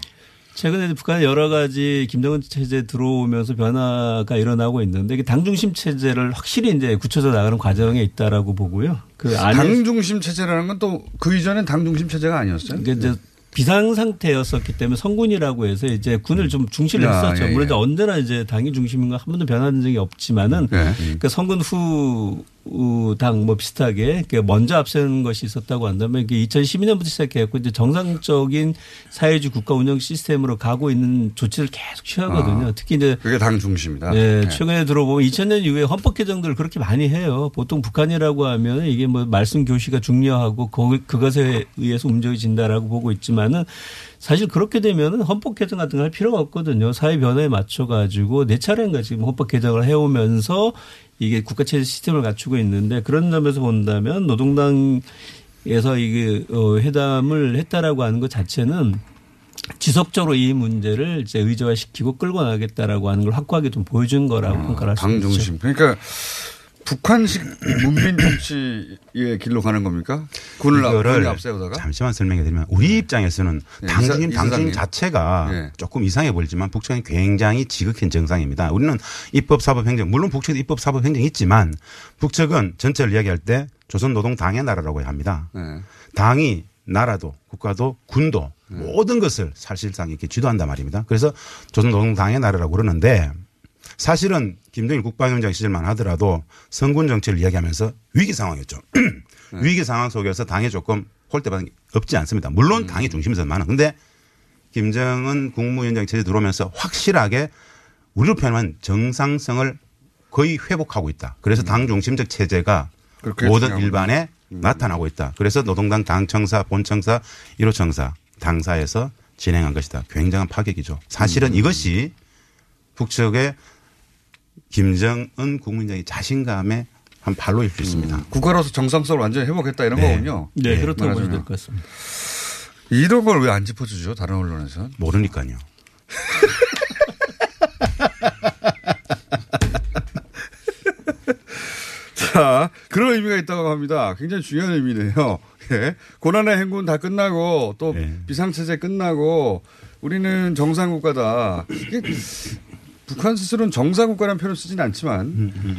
최근에 북한에 여러 가지 김정은 체제 들어오면서 변화가 일어나고 있는데 이게 당 중심 체제를 확실히 이제 굳혀져 나가는 과정에 있다라고 보고요. 그 안에 당 중심 체제라는 건 또 그 이전엔 당 중심 체제가 아니었어요? 이게 이제 비상 상태였었기 때문에 성군이라고 해서 이제 군을 좀 중시를 야, 했었죠. 예, 물론 예. 이제 언제나 이제 당이 중심인 건한 번도 변한 적이 없지만은 네. 그 성군 후 당 뭐 비슷하게 그 먼저 앞서는 것이 있었다고 한다면 이게 2012년부터 시작해갖고 이제 정상적인 사회주의 국가 운영 시스템으로 가고 있는 조치를 계속 취하거든요. 아, 특히 이제 그게 당 중심이다. 네, 네. 최근에 들어보면 2000년 이후에 헌법 개정들을 그렇게 많이 해요. 보통 북한이라고 하면 이게 뭐 말씀 교시가 중요하고 거- 그것에 의해서 움직여진다라고 보고 있지만은 사실 그렇게 되면은 헌법 개정 같은 거 할 필요가 없거든요. 사회 변화에 맞춰 가지고 네 차례인가 지금 헌법 개정을 해 오면서 이게 국가 체제 시스템을 갖추고 있는데 그런 점에서 본다면 노동당에서 이게 어, 회담을 했다라고 하는 것 자체는 지속적으로 이 문제를 이제 의제화시키고 끌고 나가겠다라고 하는 걸 확고하게 좀 보여준 거라고 평가를 할수당 있죠. 중심. 그러니까 북한식 문민 통치의 길로 가는 겁니까? 군을 앞- 군을 앞세우다가? 잠시만 설명해 드리면 우리 입장에서는 네, 이사- 당중 이사장님. 자체가 네. 조금 이상해 보이지만 북측은 굉장히 지극한 정상입니다. 우리는 입법 사법 행정 물론 북측도 입법 사법 행정이 있지만 북측은 전체를 이야기할 때 조선 노동 당의 나라라고 합니다. 네. 당이 나라도 국가도 군도 모든 것을 사실상 이렇게 주도한단 말입니다. 그래서 조선 노동 당의 나라라고 그러는데 사실은 김정일 국방위원장 시절만 하더라도 성군 정치를 이야기하면서 위기 상황이었죠. 위기 상황 속에서 당에 조금 홀대받은 게 없지 않습니다. 물론 당의 중심에서 많은. 근데 김정은 국무위원장 체제 들어오면서 확실하게 우리로 표현하면 정상성을 거의 회복하고 있다. 그래서 당 중심적 체제가 모든 일반에 나타나고 있다. 그래서 노동당 당청사, 본청사, 1호 청사, 당사에서 진행한 것이다. 굉장한 파격이죠. 사실은 이것이 북측의 김정은 국민장의 자신감의 한 발로일 수 있습니다. 국가로서 정상성을 완전히 회복했다 이런 네. 거군요. 네, 그렇다고 말하자면. 보셔도 될 것 같습니다. 이런 걸 왜 안 짚어주죠? 다른 언론에서? 모르니까요. 자, 그런 의미가 있다고 합니다. 굉장히 중요한 의미네요. 예. 고난의 행군 다 끝나고 또 네. 비상체제 끝나고 우리는 정상국가다. 북한 스스로는 정상국가라는 표현을 쓰지는 않지만 음,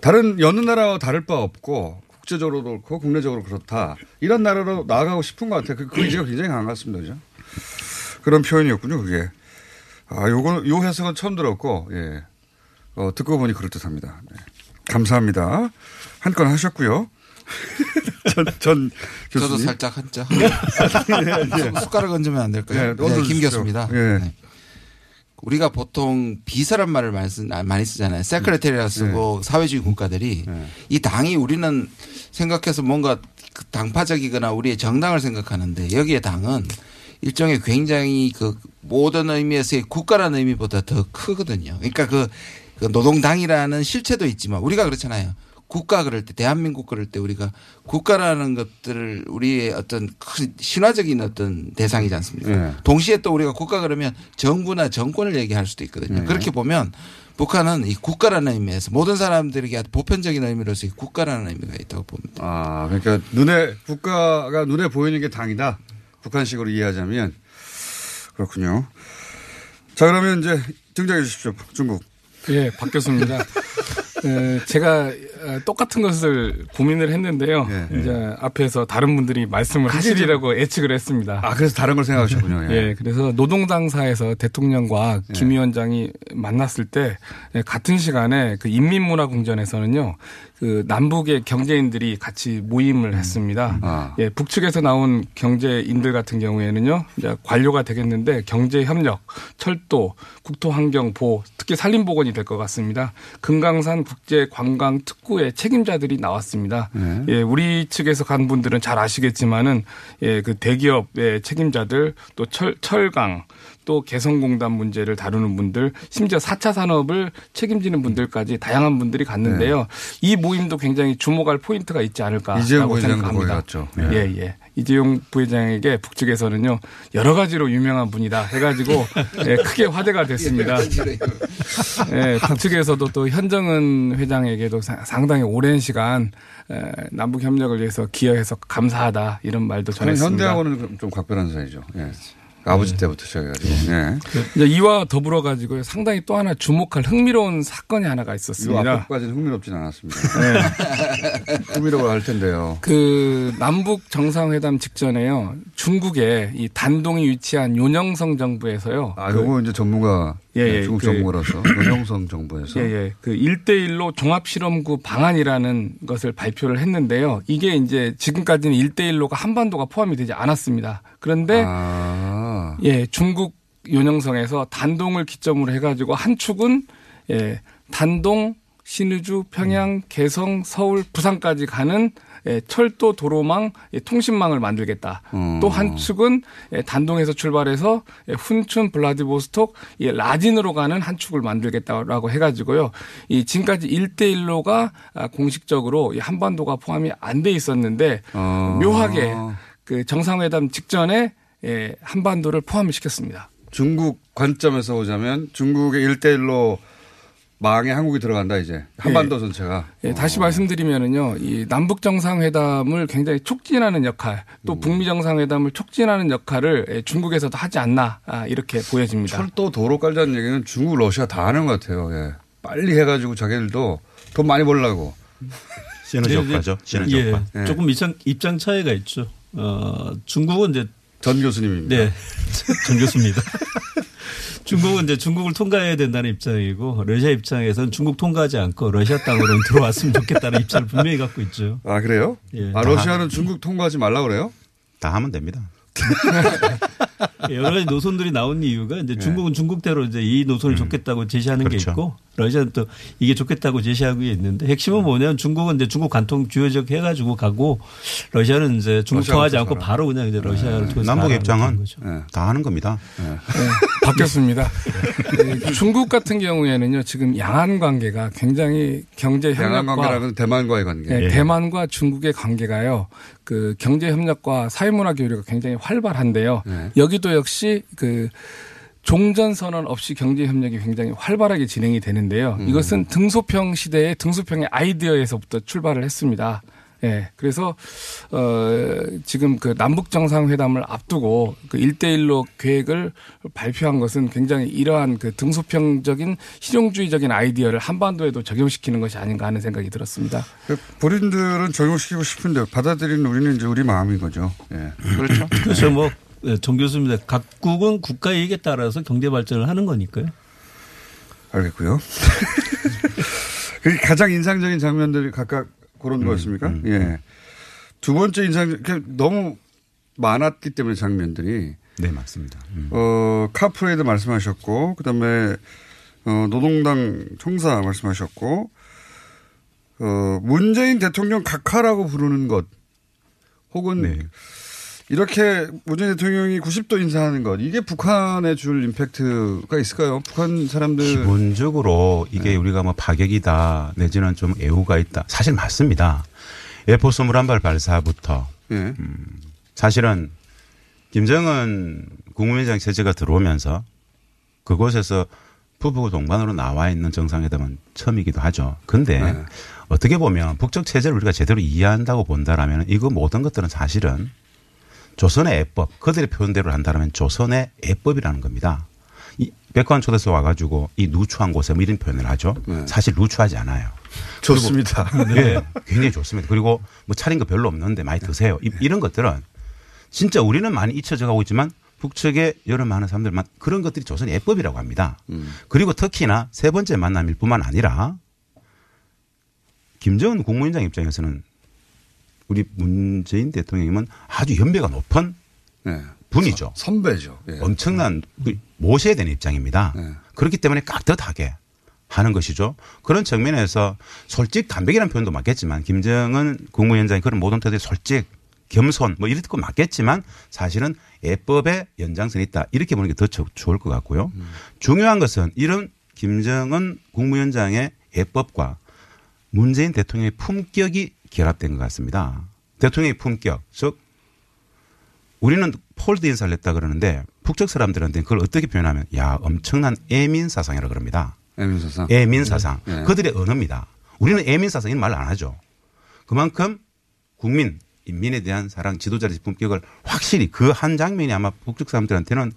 다른 여느 나라와 다를 바 없고 국제적으로도 그렇고 국내적으로 그렇다. 이런 나라로 나아가고 싶은 것 같아요. 그, 그 의지가 굉장히 강한 것 같습니다. 그죠? 그런 표현이었군요, 그게. 아, 요건, 요 해석은 처음 들었고, 예. 어, 듣고 보니 그럴듯 합니다. 네. 감사합니다. 한 건 하셨고요. 전, 전 저도 교수님. 살짝 한자. 예, 예. 숟가락 얹으면 안 될까요? 네, 얹어주십시오. 김 교수입니다. 예. 네. 우리가 보통 비서란 말을 많이, 쓰, 많이 쓰잖아요. 세크레테리라 쓰고 사회주의 국가들이 이 당이 우리는 생각해서 뭔가 그 당파적이거나 우리의 정당을 생각하는데 여기에 당은 일종의 굉장히 그 모든 의미에서의 국가라는 의미보다 더 크거든요. 그러니까 그, 그 노동당이라는 실체도 있지만 우리가 그렇잖아요. 국가 그럴 때 대한민국 그럴 때 우리가 국가라는 것들을 우리의 어떤 큰 신화적인 어떤 대상이지 않습니까? 예. 동시에 또 우리가 국가 그러면 정부나 정권을 얘기할 수도 있거든요. 네. 그렇게 보면 북한은 이 국가라는 의미에서 모든 사람들에게 보편적인 의미로서 이 국가라는 의미가 있다고 봅니다. 아, 그러니까 눈에, 국가가 눈에 보이는 게 당이다. 북한식으로 이해하자면. 그렇군요. 자, 그러면 이제 등장해 주십시오. 중국. 예, 박 교수입니다. 에, 제가 어, 똑같은 것을 고민을 했는데요. 이제 앞에서 다른 분들이 말씀을 하시리라고 예측을 했습니다. 아, 그래서 다른 걸 생각하셨군요. 예. 예, 그래서 노동당사에서 대통령과 김 위원장이 만났을 때 예, 같은 시간에 그 인민문화궁전에서는요, 그 남북의 경제인들이 같이 모임을 했습니다. 아. 예, 북측에서 나온 경제인들 같은 경우에는요, 이제 관료가 되겠는데 경제 협력, 철도, 국토 환경 보호, 특히 산림 보건이 될 것 같습니다. 금강산 국제 관광 특구의 책임자들이 나왔습니다. 네. 예, 우리 측에서 간 분들은 잘 아시겠지만은 예, 그 대기업의 책임자들 또 철, 철강 또 개성공단 문제를 다루는 분들 심지어 4차 산업을 책임지는 분들까지 다양한 분들이 갔는데요. 이 모임도 굉장히 주목할 포인트가 있지 네. 않을까라고 부회장도 생각합니다. 갔죠. 예, 예. 이재용 부회장에게 북측에서는요 여러 가지로 유명한 분이다 해가지고 예, 크게 화제가 됐습니다. 예, 북측에서도 또 현정은 회장에게도 사- 상당히 오랜 시간 에, 남북 협력을 위해서 기여해서 감사하다 이런 말도 전했습니다. 현대하고는 좀- 좀 각별한 사이죠. 예. 아버지 때부터 시작해가지고. 예. 이제 이와 더불어 가지고 상당히 또 하나 주목할 흥미로운 사건이 하나가 이 있었습니다. 앞까지는 흥미롭진 않았습니다. 네. 흥미로워 할 텐데요. 그 남북 정상회담 직전에요. 중국에 이 단동이 위치한 요녕성 정부에서요. 아, 그- 요거 이제 전문가, 예, 예, 네, 중국 그- 전문가로서 노영성 정부에서. 예, 예. 그 1대1로 종합실험구 방안이라는 것을 발표를 했는데요. 이게 이제 지금까지는 1대1로가 한반도가 포함이 되지 않았습니다. 그런데 아, 예, 중국 요녕성에서 단동을 기점으로 해가지고 한 축은 예, 단동, 신의주, 평양, 개성, 서울, 부산까지 가는 예, 철도 도로망 예, 통신망을 만들겠다. 음. 또한 축은 예, 단동에서 출발해서 예, 훈춘, 블라디보스톡, 예, 라진으로 가는 한 축을 만들겠다라고 해가지고요. 이 지금까지 1대1로가 아, 공식적으로 이 한반도가 포함이 안 돼 있었는데 어. 묘하게 그 정상회담 직전에 예, 한반도를 포함을 시켰습니다. 중국 관점에서 보자면 중국의 일대일로 망에 한국이 들어간다 이제 한반도 전체가. 예, 다시 말씀드리면은요, 이 남북 정상회담을 굉장히 촉진하는 역할, 또 북미 정상회담을 촉진하는 역할을 예, 중국에서도 하지 않나 아, 이렇게 보여집니다. 철도 도로 깔자는 얘기는 중국, 러시아 다 하는 것 같아요. 예. 빨리 해가지고 자기들도 돈 많이 벌라고. 시너지 네, 효과죠. 네. 시너지 예, 효과. 조금 입장, 입장 차이가 있죠. 어, 중국은 이제 전 교수님입니다. 네, 전 교수입니다. 중국은 이제 중국을 통과해야 된다는 입장이고 러시아 입장에서는 중국 통과하지 않고 러시아 땅으로 들어왔으면 좋겠다는 입장을 분명히 갖고 있죠. 아 그래요? 예. 아 러시아는 중국 통과하지 말라 그래요? 다 하면 됩니다. 여러 가지 노선들이 나온 이유가 예. 이제 중국은 중국대로 이제 이 노선을 좋겠다고 제시하는 게 그렇죠. 있고 러시아는 또 이게 좋겠다고 제시하고 있는데 핵심은 음. 뭐냐면 중국은 이제 중국 관통 주요 지역 해가지고 가고 러시아는 이제 중국 통하지 않고 살아. 바로 그냥 이제 러시아를 통해서 남북 입장은 거죠. 다 하는 겁니다. 바뀌었습니다. 네, 중국 같은 경우에는요, 지금 양안 관계가 굉장히 경제 협력과 관계라는 대만과의 관계. 네, 예. 대만과 중국의 관계가요. 그 경제 협력과 사회문화 교류가 굉장히 활발한데요. 네. 여기도 역시 그 종전 선언 없이 경제 협력이 굉장히 활발하게 진행이 되는데요. 음. 이것은 등소평 시대의 등소평의 아이디어에서부터 출발을 했습니다. 예. 그래서 어 지금 그 남북 정상회담을 앞두고 그 1대1로 계획을 발표한 것은 굉장히 이러한 그 등소평적인 실용주의적인 아이디어를 한반도에도 적용시키는 것이 아닌가 하는 생각이 들었습니다. 그 본인들은 적용시키고 싶은데 받아들이는 우리는 이제 우리 마음인 거죠. 예. 그렇죠. 그렇죠. 뭐, 네, 정 교수입니다. 각국은 국가 이익에 따라서 경제 발전을 하는 거니까요. 알겠고요. 가장 인상적인 장면들이 각각 그런 음, 거였습니까? 예. 두 번째 인상, 그 너무 많았기 때문에 장면들이. 네, 맞습니다. 음. 어, 카프레이드 말씀하셨고, 그 다음에, 어, 노동당 총사 말씀하셨고, 어, 문재인 대통령 각하라고 부르는 것, 혹은 네. 이렇게 문재인 대통령이 90도 인사하는 것, 이게 북한에 줄 임팩트가 있을까요? 북한 사람들. 기본적으로 이게 네. 우리가 뭐 파격이다 내지는 좀 애호가 있다. 사실 맞습니다. 에포스 물한발 발사부터 예. 음, 사실은 김정은 국무위원장 체제가 들어오면서 그곳에서 부부 동반으로 나와 있는 정상회담은 처음이기도 하죠. 근데 네. 어떻게 보면 북적 체제를 우리가 제대로 이해한다고 본다라면 이거 모든 것들은 사실은 조선의 애법, 그들의 표현대로 한다면 조선의 애법이라는 겁니다. 이 백관 초대서 와가지고 이 누추한 곳에 뭐 이런 표현을 하죠. 사실 누추하지 않아요. 좋습니다. 예, 굉장히 좋습니다. 그리고 뭐 차린 거 별로 없는데 많이 드세요. 이, 이런 것들은 진짜 우리는 많이 잊혀져 가고 있지만 북측의 여러 많은 사람들만 그런 것들이 조선의 애법이라고 합니다. 그리고 특히나 세 번째 만남일 뿐만 아니라 김정은 국무위원장 입장에서는 우리 문재인 대통령님은 아주 연배가 높은 분이죠. 선배죠. 예. 엄청난 그 모셔야 되는 입장입니다. 그렇기 때문에 깍듯하게 하는 것이죠. 그런 측면에서 솔직 담백이라는 표현도 맞겠지만 김정은 국무위원장이 그런 모든 태도에 솔직 겸손 뭐 이럴 거 맞겠지만 사실은 예법의 연장선이 있다 이렇게 보는 게 더 좋을 것 같고요. 중요한 것은 이런 김정은 국무위원장의 예법과 문재인 대통령의 품격이 결합된 것 같습니다. 대통령의 품격, 즉 우리는 폴드 인사를 했다 그러는데 북쪽 사람들한테는 그걸 어떻게 표현하면 야 엄청난 애민 사상이라 그럽니다. 애민 사상. 애민 사상. 네. 그들의 언어입니다. 우리는 애민 사상 이런 말을 안 하죠. 그만큼 국민 인민에 대한 사랑 지도자의 품격을 확실히 그 한 장면이 아마 북쪽 사람들한테는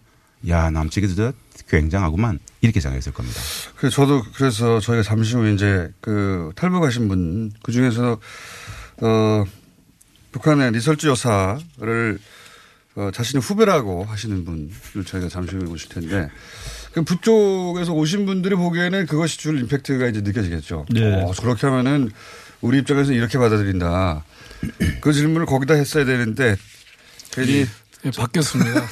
야 남측에도 굉장하구만 이렇게 생각했을 겁니다. 그래서 저도 그래서 저희가 잠시 후에 이제 그 탈북하신 분, 그 중에서, 어, 북한의 리설주 여사를 어, 자신의 후배라고 하시는 분을 저희가 잠시 후에 모실 텐데, 그 북쪽에서 오신 분들이 보기에는 그것이 줄 임팩트가 이제 느껴지겠죠. 네. 어, 그렇게 하면은 우리 입장에서 이렇게 받아들인다. 그 질문을 거기다 했어야 되는데, 괜히 예, 바뀌었습니다.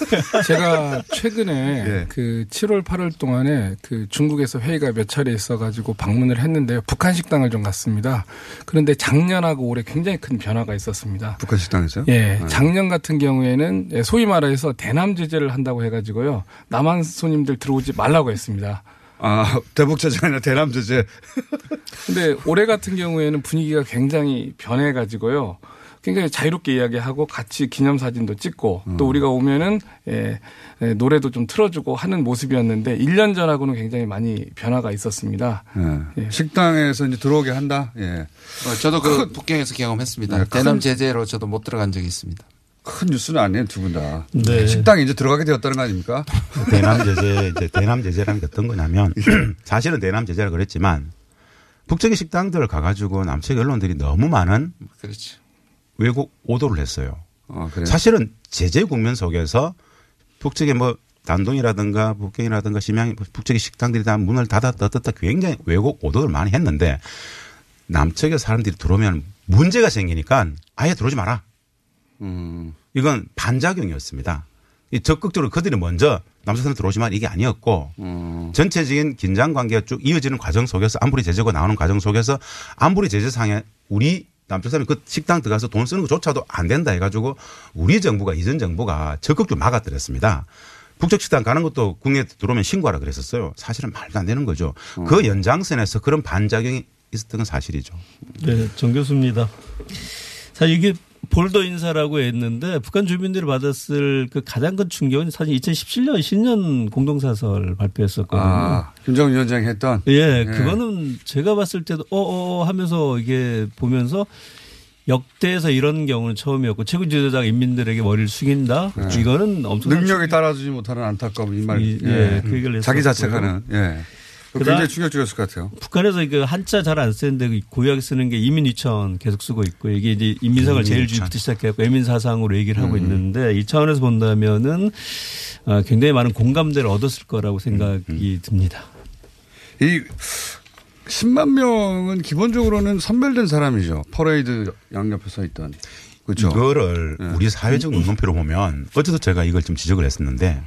제가 최근에 그 7월 8월 동안에 그 중국에서 회의가 몇 차례 있어가지고 방문을 했는데요. 북한 식당을 좀 갔습니다. 그런데 작년하고 올해 굉장히 큰 변화가 있었습니다. 북한 식당에서요? 예, 네. 작년 같은 경우에는 예, 소위 말해서 대남 제재를 한다고 해가지고요. 남한 손님들 들어오지 말라고 했습니다. 아, 대북 제재 아니라 대남 제재. 근데 올해 같은 경우에는 분위기가 굉장히 변해가지고요. 굉장히 자유롭게 이야기하고 같이 기념사진도 찍고 음. 또 우리가 오면은 예, 예, 노래도 좀 틀어주고 하는 모습이었는데 1년 전하고는 굉장히 많이 변화가 있었습니다. 예. 식당에서 이제 들어오게 한다. 예. 어, 저도 그 북경에서 경험했습니다. 네, 대남 큰- 제재로 저도 못 들어간 적이 있습니다. 큰 뉴스는 아니에요, 두 분 다. 네. 식당에 이제 들어가게 되었다는 거 아닙니까? 대남 제재, 이제 대남 제재라는 게 어떤 거냐면 사실은 대남 제재라 그랬지만 북쪽의 식당들을 가가지고 남측 언론들이 너무 많은 그렇죠. 왜곡 오도를 했어요. 아? 사실은 제재 국면 속에서 북쪽의 뭐 단동이라든가 북경이라든가 심양 북쪽의 식당들이 다 문을 닫았다 떴다 굉장히 왜곡 오도를 많이 했는데 남측의 사람들이 들어오면 문제가 생기니까 아예 들어오지 마라. 음. 이건 반작용이었습니다. 이 적극적으로 그들이 먼저 남측 사람 들어오지 마 이게 아니었고 음. 전체적인 긴장 관계가 쭉 이어지는 과정 속에서 안보리 제재가 나오는 과정 속에서 안보리 제재상에 우리 남쪽 사람이 그 식당 들어가서 돈 쓰는 것조차도 안 된다 해가지고 우리 정부가 이전 정부가 적극적으로 막아들였습니다. 북쪽 식당 가는 것도 국내에 들어오면 신고하라 그랬었어요. 사실은 말도 안 되는 거죠. 그 연장선에서 그런 반작용이 있었던 건 사실이죠. 네, 정 교수입니다. 사실 이게 볼더 인사라고 했는데 북한 주민들이 받았을 그 가장 큰 충격은 사실 2017년 신년 공동사설 발표했었거든요. 아, 김정은 위원장이 했던. 예, 그거는 제가 봤을 때도 어어 하면서 이게 보면서 역대에서 이런 경우는 처음이었고 최고 지도자가 인민들에게 머리를 숙인다. 네. 이거는 엄청 능력에 따라주지 못하는 안타까움 이 말. 이- 예, 그 얘기를 자기. 자책하는. 예. 그다음- 굉장히 충격적이었을 것 같아요. 북한에서 그 한자 잘 안 쓰는데 그 고유하게 쓰는 게 이민위천 계속 쓰고 있고 이게 이제 인민상을 제일 이민위천. 주부터 시작해갖고 애민사상으로 얘기를 하고 음. 있는데 이 차원에서 본다면은 어, 굉장히 많은 공감대를 얻었을 거라고 음, 생각이 듭니다. 이 10만 명은 기본적으로는 선별된 사람이죠. 퍼레이드 양옆에 서 있던. 그렇죠. 이거를 우리 사회적 눈높이로 보면 어제도 제가 이걸 좀 지적을 했었는데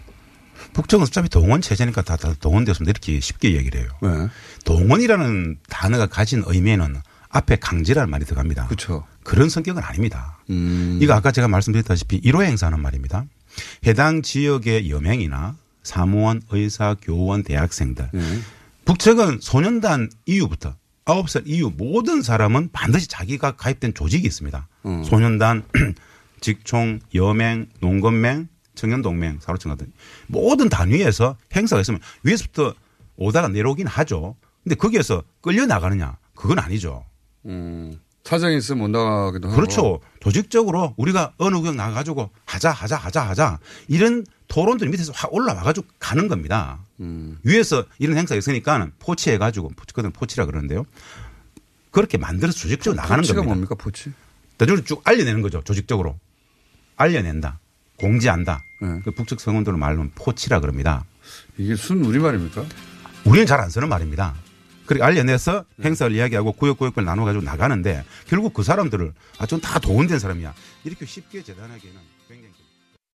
북쪽은 어차피 동원 체제니까 다, 다 동원되었으면 이렇게 쉽게 얘기를 해요. 네. 동원이라는 단어가 가진 의미에는 앞에 강제라는 말이 들어갑니다. 그렇죠. 그런 성격은 아닙니다. 음. 이거 아까 제가 말씀드렸다시피 1호 행사는 말입니다. 해당 지역의 여맹이나 사무원, 의사, 교원, 대학생들. 네. 북측은 소년단 이후부터 9살 이후 모든 사람은 반드시 자기가 가입된 조직이 있습니다. 음. 소년단, 직총, 여맹, 농건맹, 청년동맹, 사로청 같은 모든 단위에서 행사가 있으면 위에서부터 오다가 내려오긴 하죠. 근데 거기에서 끌려 나가느냐? 그건 아니죠. 음. 사정이 있으면 못 나가기도 하고. 그렇죠. 조직적으로 우리가 어느 구역 나가가지고 하자, 하자, 하자, 하자. 이런 토론들이 밑에서 확 올라와가지고 가는 겁니다. 음. 위에서 이런 행사가 있으니까 포치해가지고, 그건 포치라 그러는데요. 그렇게 만들어서 조직적으로 나가는 포치가 겁니다. 뭡니까, 포치? 대중을 쭉 알려내는 거죠. 조직적으로. 알려낸다. 공지한다. 네. 그 북측 성원들로 말하면 포치라 그럽니다. 이게 순 우리말입니까? 우리는 잘 안 쓰는 말입니다. 그렇게 알려내서 네. 행사를 이야기하고 구역구역을 나눠가지고 나가는데 결국 그 사람들을 아, 전다 동원된 사람이야. 이렇게 쉽게 재단하기에는